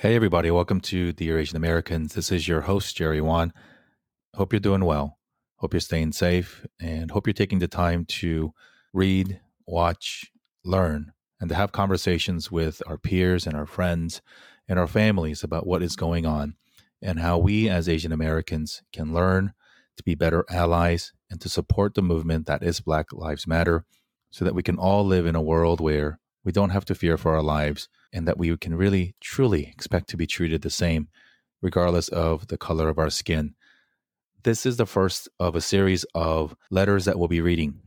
Hey, everybody. Welcome to Dear Asian Americans. This is your host, Jerry Won. Hope you're doing well. Hope you're staying safe and hope you're taking the time to read, watch, learn, and to have conversations with our peers and our friends and our families about what is going on and how we as Asian Americans can learn to be better allies and to support the movement that is Black Lives Matter so that we can all live in a world where we don't have to fear for our lives and that we can really truly expect to be treated the same regardless of the color of our skin. This is the first of a series of letters that we'll be reading.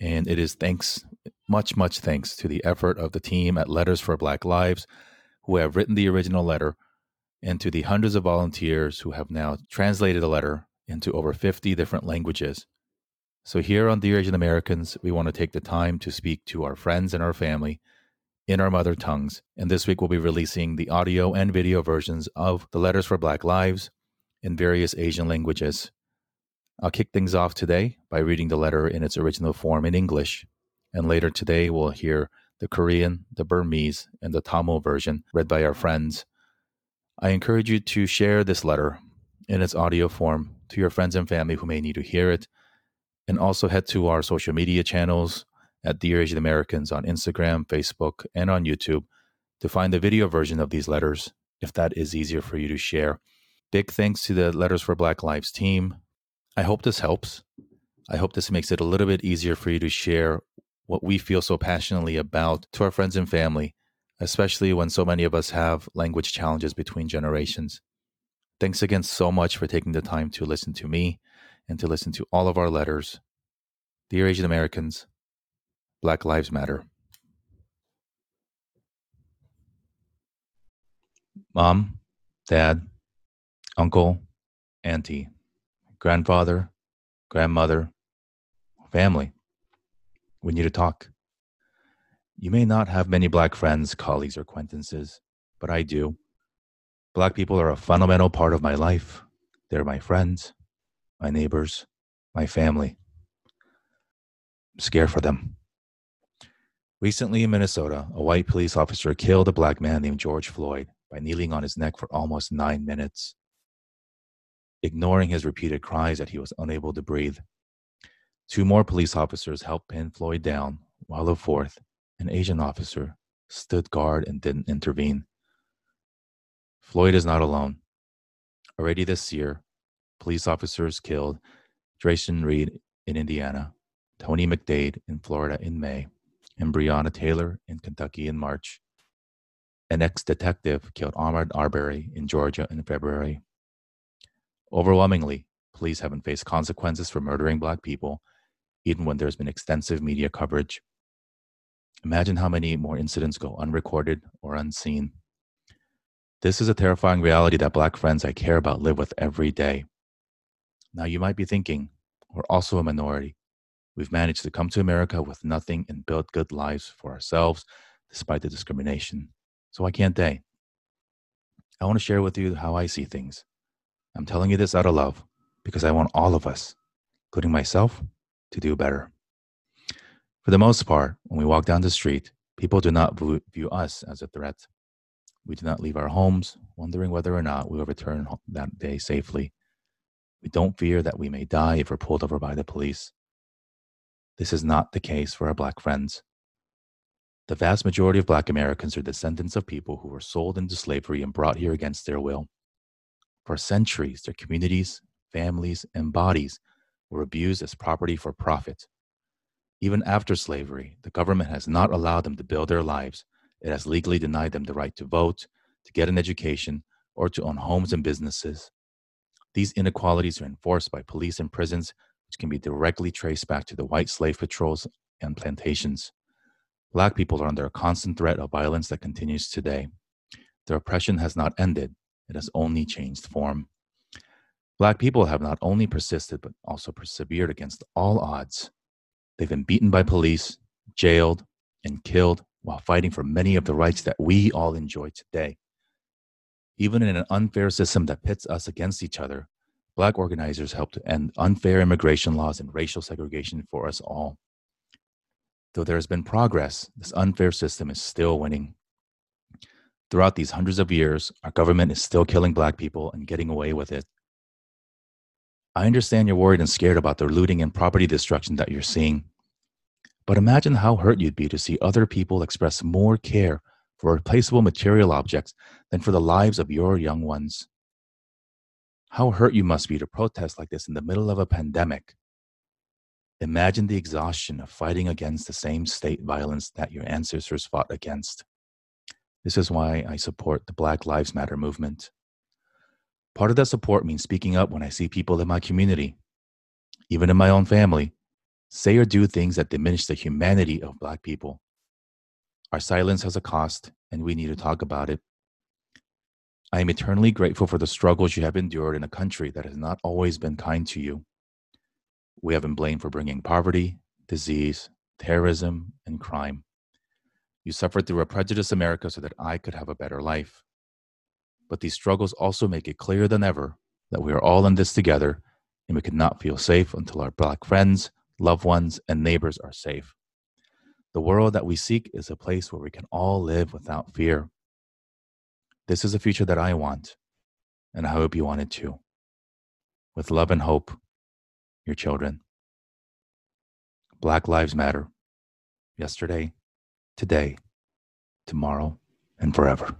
And it is thanks, much, much thanks to the effort of the team at Letters for Black Lives who have written the original letter and to the hundreds of volunteers who have now translated the letter into over 50 different languages. So, here on Dear Asian Americans, we want to take the time to speak to our friends and our family in our mother tongues. And this week we'll be releasing the audio and video versions of the Letters for Black Lives in various Asian languages. I'll kick things off today by reading the letter in its original form in English. And later today we'll hear the Korean, the Burmese, and the Tamil version read by our friends. I encourage you to share this letter in its audio form to your friends and family who may need to hear it. And also head to our social media channels at Dear Asian Americans on Instagram, Facebook, and on YouTube to find the video version of these letters if that is easier for you to share. Big thanks to the Letters for Black Lives team. I hope this helps. I hope this makes it a little bit easier for you to share what we feel so passionately about to our friends and family, especially when so many of us have language challenges between generations. Thanks again so much for taking the time to listen to me and to listen to all of our letters. Dear Asian Americans, Black Lives Matter. Mom, Dad, Uncle, Auntie, Grandfather, Grandmother, family. We need to talk. You may not have many Black friends, colleagues, or acquaintances, but I do. Black people are a fundamental part of my life. They're my friends, my neighbors, my family. I'm scared for them. Recently in Minnesota, a white police officer killed a black man named George Floyd by kneeling on his neck for almost nine minutes, ignoring his repeated cries that he was unable to breathe. Two more police officers helped pin Floyd down, while a fourth, an Asian officer, stood guard and didn't intervene. Floyd is not alone. Already this year, police officers killed Drayson Reed in Indiana, Tony McDade in Florida in May, and Breonna Taylor in Kentucky in March. An ex detective killed Ahmaud Arbery in Georgia in February. Overwhelmingly, police haven't faced consequences for murdering black people, even when there's been extensive media coverage. Imagine how many more incidents go unrecorded or unseen. This is a terrifying reality that black friends I care about live with every day. Now, you might be thinking, we're also a minority. We've managed to come to America with nothing and build good lives for ourselves despite the discrimination. So why can't they? I want to share with you how I see things. I'm telling you this out of love because I want all of us, including myself, to do better. For the most part, when we walk down the street, people do not view us as a threat. We do not leave our homes wondering whether or not we will return that day safely. We don't fear that we may die if we're pulled over by the police. This is not the case for our Black friends. The vast majority of Black Americans are descendants of people who were sold into slavery and brought here against their will. For centuries, their communities, families, and bodies were abused as property for profit. Even after slavery, the government has not allowed them to build their lives. It has legally denied them the right to vote, to get an education, or to own homes and businesses. These inequalities are enforced by police and prisons which can be directly traced back to the white slave patrols and plantations. Black people are under a constant threat of violence that continues today. Their oppression has not ended, it has only changed form. Black people have not only persisted, but also persevered against all odds. They've been beaten by police, jailed, and killed while fighting for many of the rights that we all enjoy today. Even in an unfair system that pits us against each other, Black organizers helped end unfair immigration laws and racial segregation for us all. Though there has been progress, this unfair system is still winning. Throughout these hundreds of years, our government is still killing black people and getting away with it. I understand you're worried and scared about the looting and property destruction that you're seeing. But imagine how hurt you'd be to see other people express more care for replaceable material objects than for the lives of your young ones. How hurt you must be to protest like this in the middle of a pandemic. Imagine the exhaustion of fighting against the same state violence that your ancestors fought against. This is why I support the Black Lives Matter movement. Part of that support means speaking up when I see people in my community, even in my own family, say or do things that diminish the humanity of Black people. Our silence has a cost, and we need to talk about it. I am eternally grateful for the struggles you have endured in a country that has not always been kind to you. We have been blamed for bringing poverty, disease, terrorism, and crime. You suffered through a prejudiced America so that I could have a better life. But these struggles also make it clearer than ever that we are all in this together and we cannot feel safe until our Black friends, loved ones, and neighbors are safe. The world that we seek is a place where we can all live without fear. This is a future that I want, and I hope you want it too. With love and hope, your children. Black Lives Matter. Yesterday, today, tomorrow, and forever.